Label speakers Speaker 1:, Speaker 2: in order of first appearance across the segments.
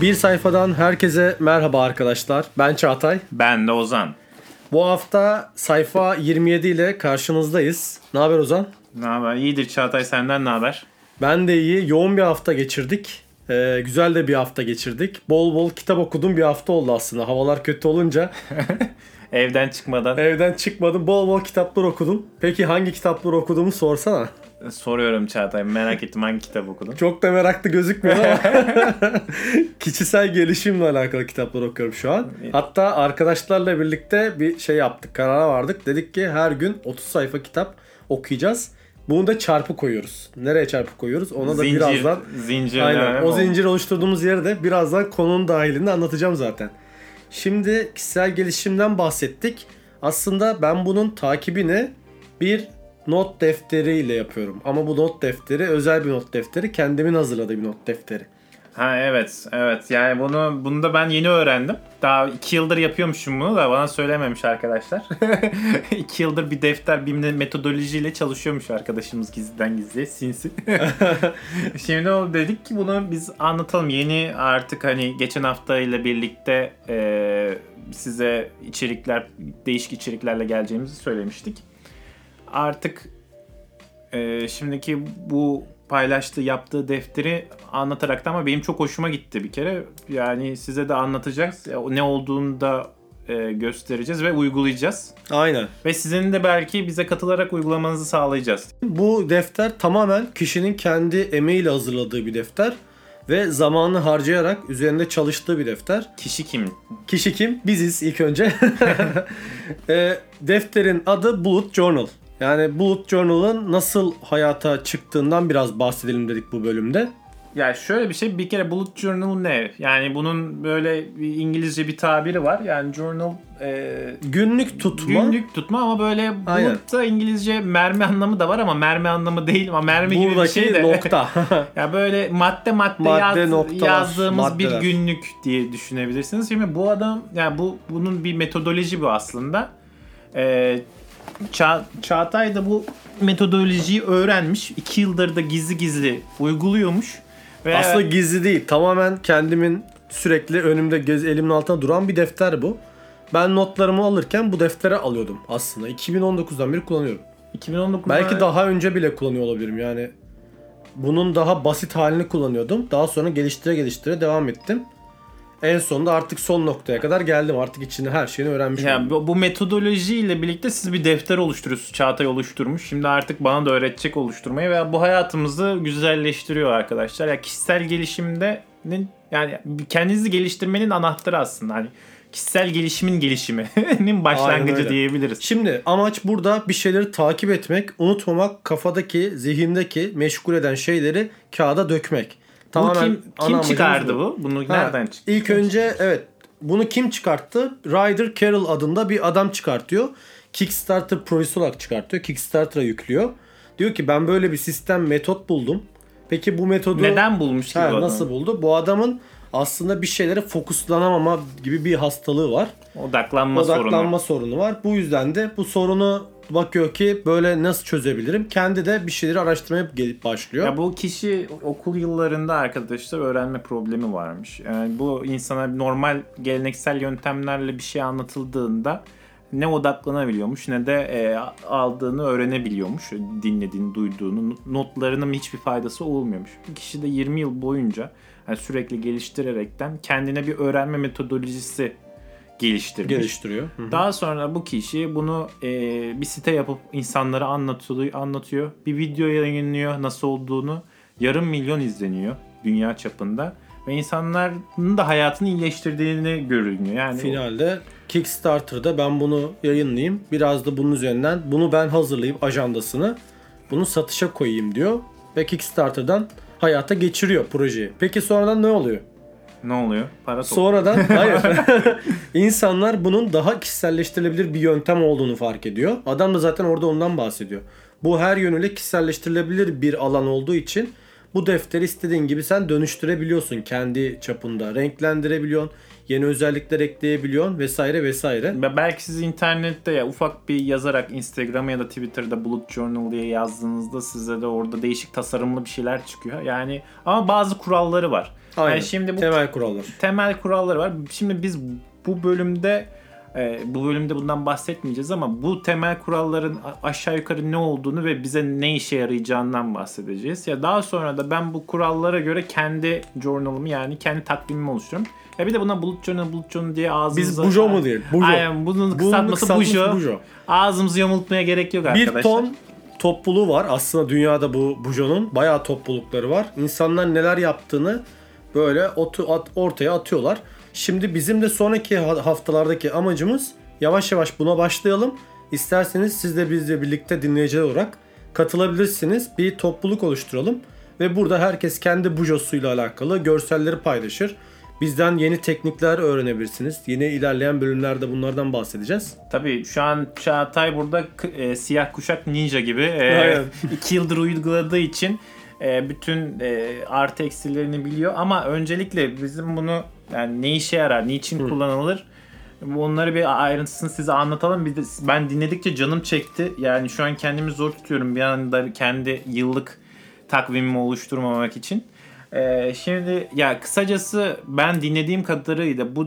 Speaker 1: Bir sayfadan herkese merhaba arkadaşlar. Ben Çağatay.
Speaker 2: Ben de Ozan.
Speaker 1: Bu hafta sayfa 27 ile karşınızdayız. Ne haber Ozan?
Speaker 2: Ne haber? İyidir Çağatay senden ne haber?
Speaker 1: Ben de iyi. Yoğun bir hafta geçirdik. Ee, güzel de bir hafta geçirdik. Bol bol kitap okudum bir hafta oldu aslında. Havalar kötü olunca
Speaker 2: Evden çıkmadan
Speaker 1: evden çıkmadım. Bol bol kitaplar okudum. Peki hangi kitapları okuduğumu sorsana.
Speaker 2: Soruyorum Çağatay. Merak ettim hangi kitap okudun?
Speaker 1: Çok da meraklı gözükmüyor ama kişisel gelişimle alakalı kitaplar okuyorum şu an. Hatta arkadaşlarla birlikte bir şey yaptık, karara vardık. Dedik ki her gün 30 sayfa kitap okuyacağız. Bunu da çarpı koyuyoruz. Nereye çarpı koyuyoruz? Ona da
Speaker 2: Zincir,
Speaker 1: birazdan
Speaker 2: zincirleme
Speaker 1: Aynen. O zincir oluşturduğumuz yeri de birazdan konunun dahilinde anlatacağım zaten. Şimdi kişisel gelişimden bahsettik. Aslında ben bunun takibini bir not defteriyle yapıyorum. Ama bu not defteri özel bir not defteri. Kendimin hazırladığı bir not defteri.
Speaker 2: Ha evet evet yani bunu bunu da ben yeni öğrendim. Daha iki yıldır yapıyormuşum bunu da bana söylememiş arkadaşlar. iki yıldır bir defter bir metodolojiyle çalışıyormuş arkadaşımız gizliden gizliye sinsi. Şimdi o dedik ki bunu biz anlatalım. Yeni artık hani geçen hafta ile birlikte e, size içerikler değişik içeriklerle geleceğimizi söylemiştik. Artık e, şimdiki bu paylaştığı yaptığı defteri anlatarak da ama benim çok hoşuma gitti bir kere. Yani size de anlatacağız. E, Ne olduğunu da e, göstereceğiz ve uygulayacağız.
Speaker 1: Aynen.
Speaker 2: Ve sizin de belki bize katılarak uygulamanızı sağlayacağız.
Speaker 1: Bu defter tamamen kişinin kendi emeğiyle hazırladığı bir defter. Ve zamanını harcayarak üzerinde çalıştığı bir defter.
Speaker 2: Kişi kim?
Speaker 1: Kişi kim? Biziz ilk önce. e, defterin adı Bullet Journal. Yani Bullet Journal'ın nasıl hayata çıktığından biraz bahsedelim dedik bu bölümde.
Speaker 2: Ya şöyle bir şey bir kere bullet journal ne? Yani bunun böyle bir İngilizce bir tabiri var. Yani journal e,
Speaker 1: Günlük tutma.
Speaker 2: günlük tutma ama böyle
Speaker 1: Aynen.
Speaker 2: bulutta İngilizce mermi anlamı da var ama mermi anlamı değil ama mermi gibi bir
Speaker 1: Buradaki
Speaker 2: şey de.
Speaker 1: nokta.
Speaker 2: Ya böyle madde madde,
Speaker 1: Madde,
Speaker 2: yaz-
Speaker 1: noktalar,
Speaker 2: yazdığımız
Speaker 1: maddeler.
Speaker 2: bir günlük diye düşünebilirsiniz. Şimdi bu adam yani bu bunun bir metodoloji bu aslında. Ee, Ça- Çağatay da bu metodolojiyi öğrenmiş. iki yıldır da gizli gizli uyguluyormuş. Ve
Speaker 1: Aslında gizli değil. Tamamen kendimin sürekli önümde gez, elimin altında duran bir defter bu. Ben notlarımı alırken bu deftere alıyordum aslında. 2019'dan beri kullanıyorum.
Speaker 2: 2019'da
Speaker 1: Belki daha önce bile kullanıyor olabilirim yani. Bunun daha basit halini kullanıyordum. Daha sonra geliştire geliştire devam ettim. En sonunda artık son noktaya kadar geldim. Artık içinde her şeyini öğrenmiş oldum.
Speaker 2: Yani bu, bu metodolojiyle birlikte siz bir defter oluşturuyorsunuz. Çağatay oluşturmuş. Şimdi artık bana da öğretecek oluşturmayı ve bu hayatımızı güzelleştiriyor arkadaşlar. Ya kişisel gelişimde yani kendinizi geliştirmenin anahtarı aslında. Hani kişisel gelişimin gelişiminin başlangıcı diyebiliriz.
Speaker 1: Şimdi amaç burada bir şeyleri takip etmek, unutmamak, kafadaki, zihindeki meşgul eden şeyleri kağıda dökmek.
Speaker 2: Bu
Speaker 1: Tamamen
Speaker 2: kim
Speaker 1: ana
Speaker 2: kim
Speaker 1: amacımız
Speaker 2: çıkardı
Speaker 1: bu.
Speaker 2: bu? Bunu
Speaker 1: Ha,
Speaker 2: nereden çıktı?
Speaker 1: İlk önce evet bunu kim çıkarttı? Ryder Carroll adında bir adam çıkartıyor. Kickstarter projesi olarak çıkartıyor. Kickstarter'a yüklüyor. Diyor ki ben böyle bir sistem metot buldum. Peki bu metodu
Speaker 2: Neden bulmuş ki
Speaker 1: Ha,
Speaker 2: bu adam?
Speaker 1: nasıl buldu? Bu adamın aslında bir şeylere fokuslanamama gibi bir hastalığı var.
Speaker 2: Odaklanma,
Speaker 1: Odaklanma
Speaker 2: sorunu.
Speaker 1: sorunu var. Bu yüzden de bu sorunu bakıyor ki böyle nasıl çözebilirim? Kendi de bir şeyleri araştırmaya gelip başlıyor.
Speaker 2: Ya bu kişi okul yıllarında arkadaşlar öğrenme problemi varmış. Yani bu insana normal geleneksel yöntemlerle bir şey anlatıldığında ne odaklanabiliyormuş ne de e, aldığını öğrenebiliyormuş. Dinlediğini, duyduğunu, notlarının hiçbir faydası olmuyormuş. Bu kişi de 20 yıl boyunca yani sürekli geliştirerekten kendine bir öğrenme metodolojisi geliştirmiş.
Speaker 1: geliştiriyor. Hı hı.
Speaker 2: Daha sonra bu kişi bunu e, bir site yapıp insanlara anlatıyor, anlatıyor. Bir video yayınlıyor nasıl olduğunu. Yarım milyon izleniyor dünya çapında. Ve insanların da hayatını iyileştirdiğini görünüyor. Yani
Speaker 1: Finalde Kickstarter'da ben bunu yayınlayayım. Biraz da bunun üzerinden bunu ben hazırlayıp ajandasını bunu satışa koyayım diyor. Ve Kickstarter'dan hayata geçiriyor projeyi. Peki sonradan ne oluyor?
Speaker 2: Ne oluyor? Para topluyor.
Speaker 1: Sonradan hayır. İnsanlar bunun daha kişiselleştirilebilir bir yöntem olduğunu fark ediyor. Adam da zaten orada ondan bahsediyor. Bu her yönüyle kişiselleştirilebilir bir alan olduğu için bu defteri istediğin gibi sen dönüştürebiliyorsun kendi çapında. Renklendirebiliyorsun, yeni özellikler ekleyebiliyorsun vesaire vesaire.
Speaker 2: Ve belki siz internette ya ufak bir yazarak Instagram'a ya da Twitter'da Bullet Journal diye yazdığınızda size de orada değişik tasarımlı bir şeyler çıkıyor. Yani ama bazı kuralları var.
Speaker 1: Aynen.
Speaker 2: Yani şimdi bu
Speaker 1: Temel kurallar.
Speaker 2: temel kuralları var. Şimdi biz bu bölümde e, bu bölümde bundan bahsetmeyeceğiz ama bu temel kuralların aşağı yukarı ne olduğunu ve bize ne işe yarayacağından bahsedeceğiz. Ya daha sonra da ben bu kurallara göre kendi journal'ımı yani kendi takvimimi oluşturuyorum. Ya bir de buna bullet journal, bullet journal diye ağzımıza...
Speaker 1: Biz bujo mu diyelim? Bujo.
Speaker 2: Aynen bunun
Speaker 1: Bunun
Speaker 2: kısaltması
Speaker 1: kısaltması
Speaker 2: bujo.
Speaker 1: bujo.
Speaker 2: Ağzımızı yamultmaya gerek yok
Speaker 1: Bir
Speaker 2: arkadaşlar.
Speaker 1: ton topluluğu var. Aslında dünyada bu bujonun bayağı toplulukları var. İnsanlar neler yaptığını böyle otu, at- ortaya atıyorlar. Şimdi bizim de sonraki ha- haftalardaki amacımız yavaş yavaş buna başlayalım. İsterseniz siz de bizle birlikte dinleyiciler olarak katılabilirsiniz. Bir topluluk oluşturalım ve burada herkes kendi bujosuyla alakalı görselleri paylaşır. Bizden yeni teknikler öğrenebilirsiniz. Yeni ilerleyen bölümlerde bunlardan bahsedeceğiz.
Speaker 2: Tabii şu an Çağatay burada e, siyah kuşak ninja gibi e, iki yıldır uyguladığı için e, bütün e, artı eksilerini biliyor. Ama öncelikle bizim bunu yani ne işe yarar, niçin kullanılır onları bir ayrıntısını size anlatalım. Bir de ben dinledikçe canım çekti. Yani şu an kendimi zor tutuyorum bir anda kendi yıllık takvimimi oluşturmamak için. Ee, şimdi ya kısacası ben dinlediğim kadarıyla bu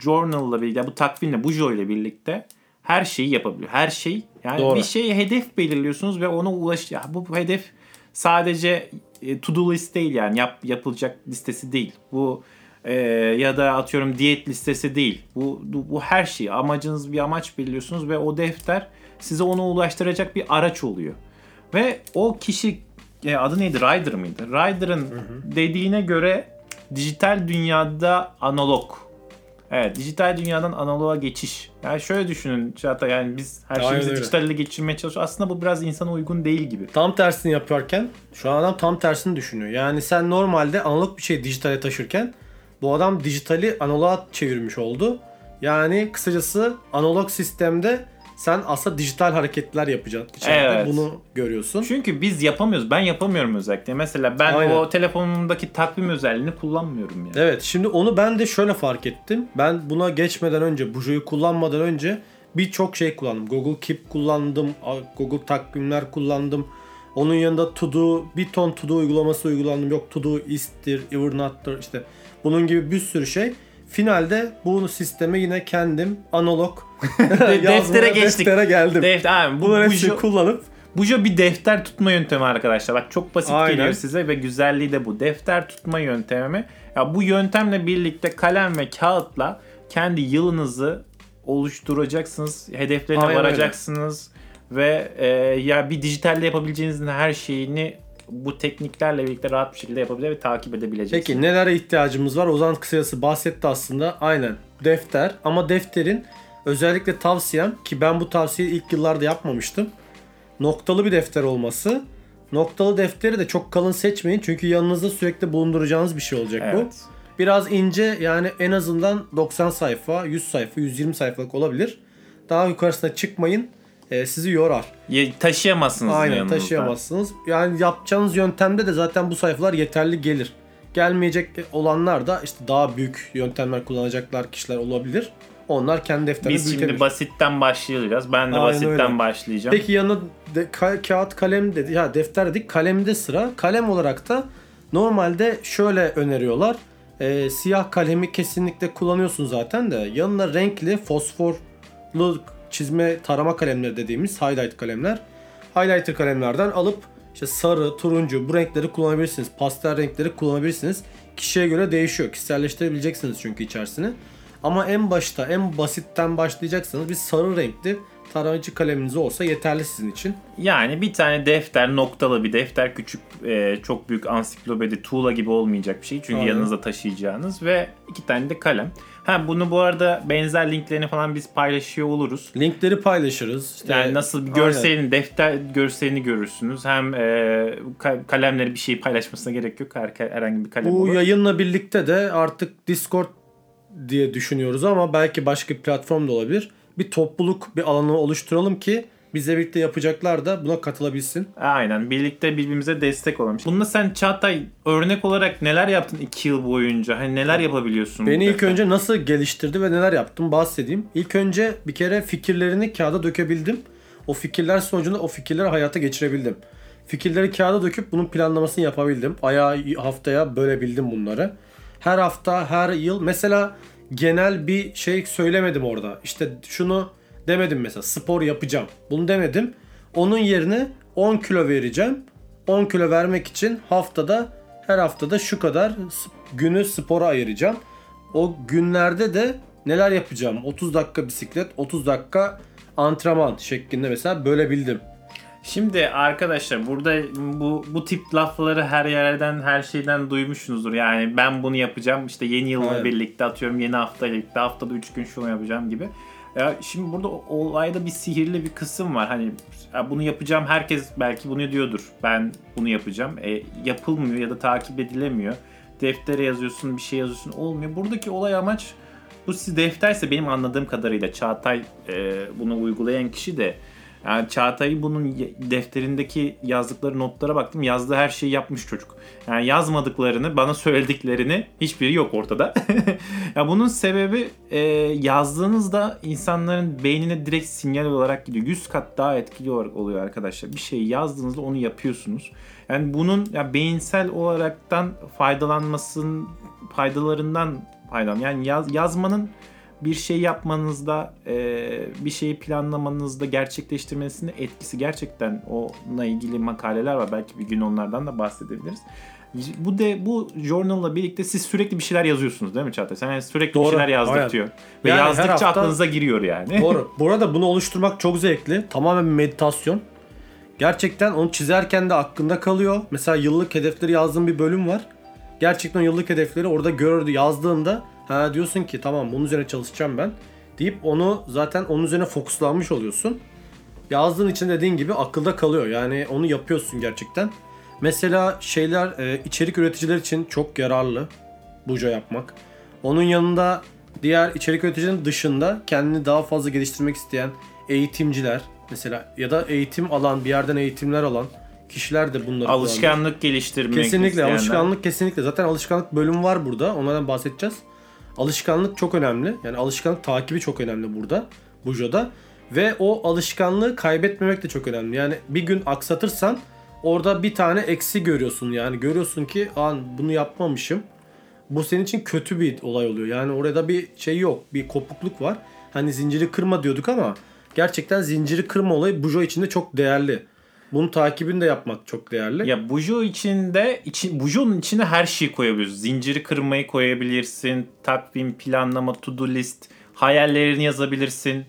Speaker 2: journal'la birlikte, bu takvimle, bu jo ile birlikte her şeyi yapabiliyor. Her şey. Yani
Speaker 1: Doğru.
Speaker 2: bir şeye hedef belirliyorsunuz ve ona ulaş. Ya bu hedef sadece e, to do list değil yani yap, yapılacak listesi değil. Bu e, ya da atıyorum diyet listesi değil. Bu, bu bu her şey. Amacınız bir amaç belirliyorsunuz ve o defter size ona ulaştıracak bir araç oluyor. Ve o kişi e, adı neydi? Ryder mıydı? Ryder'ın dediğine göre dijital dünyada analog. Evet, dijital dünyadan analoğa geçiş. Yani şöyle düşünün Çağatay yani biz her
Speaker 1: Aynen
Speaker 2: şeyimizi
Speaker 1: öyle.
Speaker 2: dijitale geçirmeye çalışıyoruz. Aslında bu biraz insana uygun değil gibi.
Speaker 1: Tam tersini yaparken şu an adam tam tersini düşünüyor. Yani sen normalde analog bir şey dijitale taşırken bu adam dijitali analoğa çevirmiş oldu. Yani kısacası analog sistemde sen aslında dijital hareketler yapacaksın. İçeride
Speaker 2: Evet.
Speaker 1: bunu görüyorsun.
Speaker 2: Çünkü biz yapamıyoruz. Ben yapamıyorum özellikle. Mesela ben
Speaker 1: Aynen.
Speaker 2: o telefonumdaki takvim özelliğini kullanmıyorum yani.
Speaker 1: Evet şimdi onu ben de şöyle fark ettim. Ben buna geçmeden önce, Bujo'yu kullanmadan önce birçok şey kullandım. Google Keep kullandım, Google takvimler kullandım. Onun yanında To Do, bir ton To Do uygulaması uygulandım. Yok To Do Ist'tir, Evernote'dır işte. Bunun gibi bir sürü şey. Finalde bu sisteme yine kendim analog
Speaker 2: deftere geçtik.
Speaker 1: deftere geldim.
Speaker 2: Defter, abi, bu,
Speaker 1: Bunları
Speaker 2: bu,
Speaker 1: hepsini
Speaker 2: jo-
Speaker 1: kullanıp
Speaker 2: bu jo bir defter tutma yöntemi arkadaşlar. Bak çok basit
Speaker 1: Aynen.
Speaker 2: geliyor size ve güzelliği de bu. Defter tutma yöntemi. Ya bu yöntemle birlikte kalem ve kağıtla kendi yılınızı oluşturacaksınız. Hedeflerine
Speaker 1: Aynen öyle.
Speaker 2: Ve e, ya bir dijitalde yapabileceğinizin her şeyini bu tekniklerle birlikte rahat bir şekilde yapabilir ve takip edebileceksiniz.
Speaker 1: Peki nelere ihtiyacımız var? Ozan kısacası bahsetti aslında. Aynen. Defter ama defterin özellikle tavsiyem ki ben bu tavsiyeyi ilk yıllarda yapmamıştım. Noktalı bir defter olması. Noktalı defteri de çok kalın seçmeyin çünkü yanınızda sürekli bulunduracağınız bir şey olacak bu.
Speaker 2: Evet.
Speaker 1: Biraz ince yani en azından 90 sayfa, 100 sayfa, 120 sayfalık olabilir. Daha yukarısına çıkmayın. E, sizi yorar.
Speaker 2: Ya, taşıyamazsınız
Speaker 1: Aynen taşıyamazsınız. Yani yapacağınız yöntemde de zaten bu sayfalar yeterli gelir. Gelmeyecek olanlar da işte daha büyük yöntemler kullanacaklar kişiler olabilir. Onlar kendi defterine
Speaker 2: Biz şimdi basitten başlayacağız. Ben de
Speaker 1: Aynen
Speaker 2: basitten
Speaker 1: öyle.
Speaker 2: başlayacağım.
Speaker 1: Peki yanına de, ka- kağıt kalem dedi. Ya defter dedik kalemde sıra. Kalem olarak da normalde şöyle öneriyorlar. Ee, siyah kalemi kesinlikle kullanıyorsun zaten de yanına renkli fosforlu çizme tarama kalemleri dediğimiz highlight kalemler. Highlighter kalemlerden alıp işte sarı, turuncu bu renkleri kullanabilirsiniz. Pastel renkleri kullanabilirsiniz. Kişiye göre değişiyor. Kişiselleştirebileceksiniz çünkü içerisini. Ama en başta en basitten başlayacaksanız bir sarı renkli tarayıcı kaleminiz olsa yeterli sizin için.
Speaker 2: Yani bir tane defter, noktalı bir defter, küçük, e, çok büyük ansiklopedi, tuğla gibi olmayacak bir şey. Çünkü
Speaker 1: Aynen.
Speaker 2: yanınızda taşıyacağınız ve iki tane de kalem. Ha bunu bu arada benzer linklerini falan biz paylaşıyor oluruz.
Speaker 1: Linkleri paylaşırız. İşte,
Speaker 2: Yani nasıl bir
Speaker 1: aynen.
Speaker 2: görselini, defter görselini görürsünüz. Hem e, ka- kalemleri bir şey paylaşmasına gerek yok. Her, herhangi bir kalem
Speaker 1: Bu
Speaker 2: olur.
Speaker 1: yayınla birlikte de artık Discord diye düşünüyoruz ama belki başka bir platform da olabilir. Bir topluluk, bir alanı oluşturalım ki bizle birlikte yapacaklar da buna katılabilsin.
Speaker 2: Aynen. Birlikte birbirimize destek olalım. Bunda sen Çağatay örnek olarak neler yaptın 2 yıl boyunca? Hani neler yapabiliyorsun?
Speaker 1: Beni ilk önce nasıl geliştirdi ve neler yaptım bahsedeyim. İlk önce bir kere fikirlerini kağıda dökebildim. O fikirler sonucunda o fikirleri hayata geçirebildim. Fikirleri kağıda döküp bunun planlamasını yapabildim. Aya haftaya bölebildim bunları. her hafta, her yıl mesela genel bir şey söylemedim orada. İşte şunu demedim mesela spor yapacağım. Bunu demedim. Onun yerine 10 kilo vereceğim. 10 kilo vermek için haftada her haftada şu kadar günü spora ayıracağım. O günlerde de neler yapacağım? 30 dakika bisiklet, 30 dakika antrenman şeklinde mesela bölebildim.
Speaker 2: Şimdi arkadaşlar burada bu bu tip lafları her yerden her şeyden duymuşsunuzdur. Yani ben bunu yapacağım işte yeni yılla
Speaker 1: birlikte
Speaker 2: atıyorum yeni hafta birlikte haftada 3 gün şunu yapacağım gibi. Ya şimdi burada olayda bir sihirli bir kısım var. Hani bunu yapacağım herkes belki bunu diyordur. Ben bunu yapacağım. E, yapılmıyor ya da takip edilemiyor. Deftere yazıyorsun bir şey yazıyorsun olmuyor. Buradaki olay amaç bu defterse benim anladığım kadarıyla Çağatay e, bunu uygulayan kişi de yani Çağatay bunun defterindeki yazdıkları notlara baktım. Yazdığı her şeyi yapmış çocuk. Yani yazmadıklarını, bana söylediklerini hiçbiri yok ortada. ya bunun sebebi e, yazdığınızda insanların beynine direkt sinyal olarak gidiyor. 100 kat daha etkili oluyor arkadaşlar. Bir şey yazdığınızda onu yapıyorsunuz. Yani bunun ya beyinsel olaraktan faydalanmasının faydalarından faydalan. Yani yaz, yazmanın bir şey yapmanızda, e, bir şeyi planlamanızda gerçekleştirmesinde etkisi gerçekten onunla ilgili makaleler var. Belki bir gün onlardan da bahsedebiliriz. Bu de bu journal'la birlikte siz sürekli bir şeyler yazıyorsunuz değil mi Çağatay? Sen yani sürekli bir
Speaker 1: Doğru,
Speaker 2: şeyler yazdırtıyor. Ve
Speaker 1: Yani
Speaker 2: yazdıkça
Speaker 1: hafta-
Speaker 2: aklınıza giriyor yani.
Speaker 1: Doğru. Bu arada bunu oluşturmak çok zevkli. Tamamen bir meditasyon. Gerçekten onu çizerken de aklında kalıyor. Mesela yıllık hedefleri yazdığım bir bölüm var. Gerçekten yıllık hedefleri orada gördü yazdığında ha diyorsun ki tamam bunun üzerine çalışacağım ben deyip onu zaten onun üzerine fokuslanmış oluyorsun. Yazdığın için dediğin gibi akılda kalıyor. Yani onu yapıyorsun gerçekten. Mesela şeyler e, içerik üreticiler için çok yararlı buca yapmak. Onun yanında diğer içerik üreticilerin dışında kendini daha fazla geliştirmek isteyen eğitimciler mesela ya da eğitim alan bir yerden eğitimler alan kişiler de bunları.
Speaker 2: Alışkanlık geliştirmek
Speaker 1: Kesinlikle
Speaker 2: isteyenler.
Speaker 1: alışkanlık kesinlikle. Zaten alışkanlık bölümü var burada. Onlardan bahsedeceğiz. Alışkanlık çok önemli. Yani alışkanlık takibi çok önemli burada. Bujo'da. Ve o alışkanlığı kaybetmemek de çok önemli. Yani bir gün aksatırsan orada bir tane eksi görüyorsun. Yani görüyorsun ki an bunu yapmamışım. Bu senin için kötü bir olay oluyor. Yani orada bir şey yok. Bir kopukluk var. Hani zinciri kırma diyorduk ama gerçekten zinciri kırma olayı Bujo için de çok değerli. Bunun takibini de yapmak çok değerli.
Speaker 2: Ya Bujo içinde içi, Bujo'nun içine her şeyi koyabiliyorsun. Zinciri kırmayı koyabilirsin. Takvim, planlama, to-do list, hayallerini yazabilirsin.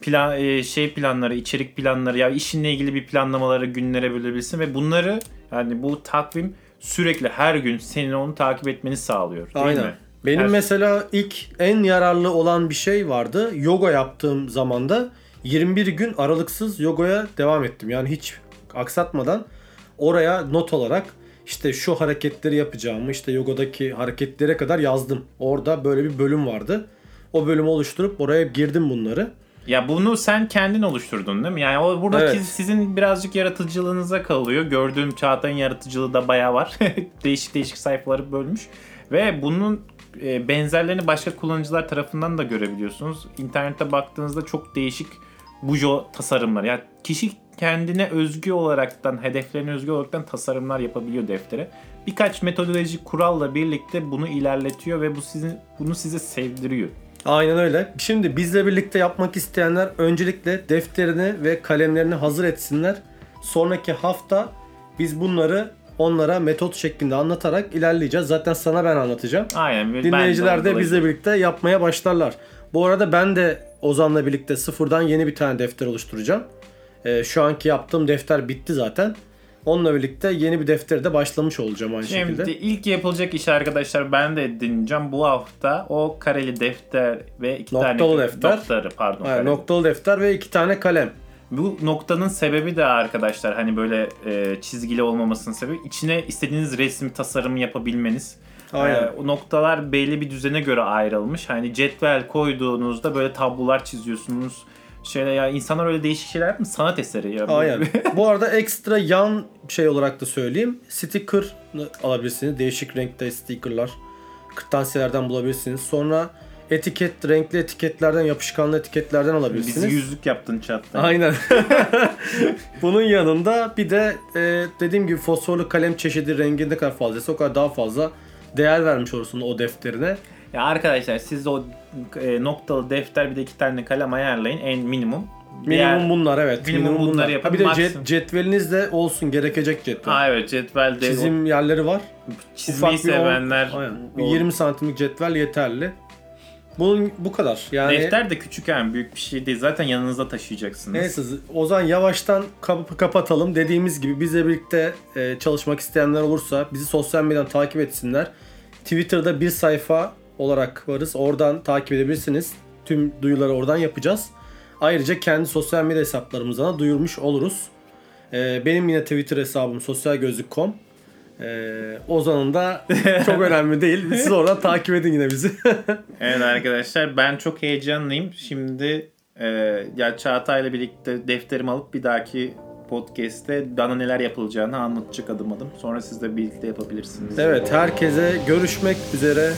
Speaker 2: Plan e, şey planları, içerik planları ya işinle ilgili bir planlamaları günlere bölebilirsin ve bunları yani bu takvim sürekli her gün senin onu takip etmeni sağlıyor. Değil
Speaker 1: Aynen.
Speaker 2: mi?
Speaker 1: Benim
Speaker 2: Her-
Speaker 1: mesela ilk en yararlı olan bir şey vardı. Yoga yaptığım zamanda 21 gün aralıksız yogaya devam ettim. Yani hiç aksatmadan oraya not olarak işte şu hareketleri yapacağımı işte yogadaki hareketlere kadar yazdım. Orada böyle bir bölüm vardı. O bölümü oluşturup oraya girdim bunları.
Speaker 2: Ya bunu sen kendin oluşturdun değil mi? Yani o buradaki
Speaker 1: Evet.
Speaker 2: sizin birazcık yaratıcılığınıza kalıyor. Gördüğüm Çağatay'ın yaratıcılığı da bayağı var. değişik değişik sayfaları bölmüş. Ve bunun e, benzerlerini başka kullanıcılar tarafından da görebiliyorsunuz. İnternette baktığınızda çok değişik bujo tasarımlar. Yani kişi kendine özgü olaraktan, hedeflerine özgü olaraktan tasarımlar yapabiliyor deftere. Birkaç metodolojik kuralla birlikte bunu ilerletiyor ve bu sizin bunu size sevdiriyor.
Speaker 1: Aynen öyle. Şimdi bizle birlikte yapmak isteyenler öncelikle defterini ve kalemlerini hazır etsinler. Sonraki hafta biz bunları onlara metot şeklinde anlatarak ilerleyeceğiz. Zaten sana ben anlatacağım.
Speaker 2: Aynen.
Speaker 1: Dinleyiciler de
Speaker 2: dolayı-
Speaker 1: bizle birlikte yapmaya başlarlar. Bu arada ben de Ozan'la birlikte sıfırdan yeni bir tane defter oluşturacağım. Ee, şu anki yaptığım defter bitti zaten. Onunla birlikte yeni bir deftere de başlamış olacağım aynı
Speaker 2: Şimdi
Speaker 1: şekilde.
Speaker 2: ilk yapılacak iş arkadaşlar ben de edineceğim. Bu hafta o kareli defter ve iki
Speaker 1: Noktalı
Speaker 2: tane
Speaker 1: defter.
Speaker 2: noktaları pardon. Kareli.
Speaker 1: noktalı defter ve iki tane kalem.
Speaker 2: Bu noktanın sebebi de arkadaşlar hani böyle e, çizgili olmamasının sebebi içine istediğiniz resim tasarımı yapabilmeniz.
Speaker 1: Aynen.
Speaker 2: E, o noktalar belli bir düzene göre ayrılmış. Hani cetvel koyduğunuzda böyle tablolar çiziyorsunuz. Şöyle ya insanlar öyle değişik şeyler yapmış sanat eseri ya.
Speaker 1: Aynen. Bu arada ekstra yan şey olarak da söyleyeyim. Sticker alabilirsiniz. Değişik renkte stickerlar. Kırtasiyelerden bulabilirsiniz. Sonra etiket, renkli etiketlerden, yapışkanlı etiketlerden alabilirsiniz.
Speaker 2: Bizi yüzlük yaptın chatta.
Speaker 1: Aynen. Bunun yanında bir de e, dediğim gibi fosforlu kalem çeşidi rengi ne kadar fazlaysa o kadar daha fazla değer vermiş olursun o defterine.
Speaker 2: Ya arkadaşlar siz o e, noktalı defter bir de iki tane kalem ayarlayın en minimum.
Speaker 1: Minimum
Speaker 2: Diğer-
Speaker 1: bunlar evet.
Speaker 2: minimum bunları yapın,
Speaker 1: Ha, bir de
Speaker 2: maksimum.
Speaker 1: cet, cetveliniz de olsun gerekecek cetvel.
Speaker 2: Ha evet cetvelde
Speaker 1: Çizim yerleri var.
Speaker 2: o çizmeyi
Speaker 1: Ufak
Speaker 2: sevenler.
Speaker 1: Bir
Speaker 2: o
Speaker 1: 20 santimlik cetvel yeterli. Bunun bu kadar. Yani
Speaker 2: defter de küçük yani büyük bir şey değil. Zaten yanınızda taşıyacaksınız.
Speaker 1: Neyse o zaman yavaştan kap- kapatalım. Dediğimiz gibi bizle birlikte e, çalışmak isteyenler olursa bizi sosyal medyadan takip etsinler. Twitter'da bir sayfa olarak varız. Oradan takip edebilirsiniz. Tüm duyuruları oradan yapacağız. Ayrıca kendi sosyal medya hesaplarımızdan da duyurmuş oluruz. E, benim yine Twitter hesabım sosyalgözlük.com. E, Ozan'ın da çok önemli değil. Siz oradan takip edin yine bizi.
Speaker 2: Evet arkadaşlar ben çok heyecanlıyım. Şimdi e, ya Çağatay'la birlikte defterimi alıp bir dahaki podcast'te daha neler yapılacağını anlatacak adım adım. Sonra siz de birlikte yapabilirsiniz.
Speaker 1: Evet herkese görüşmek üzere.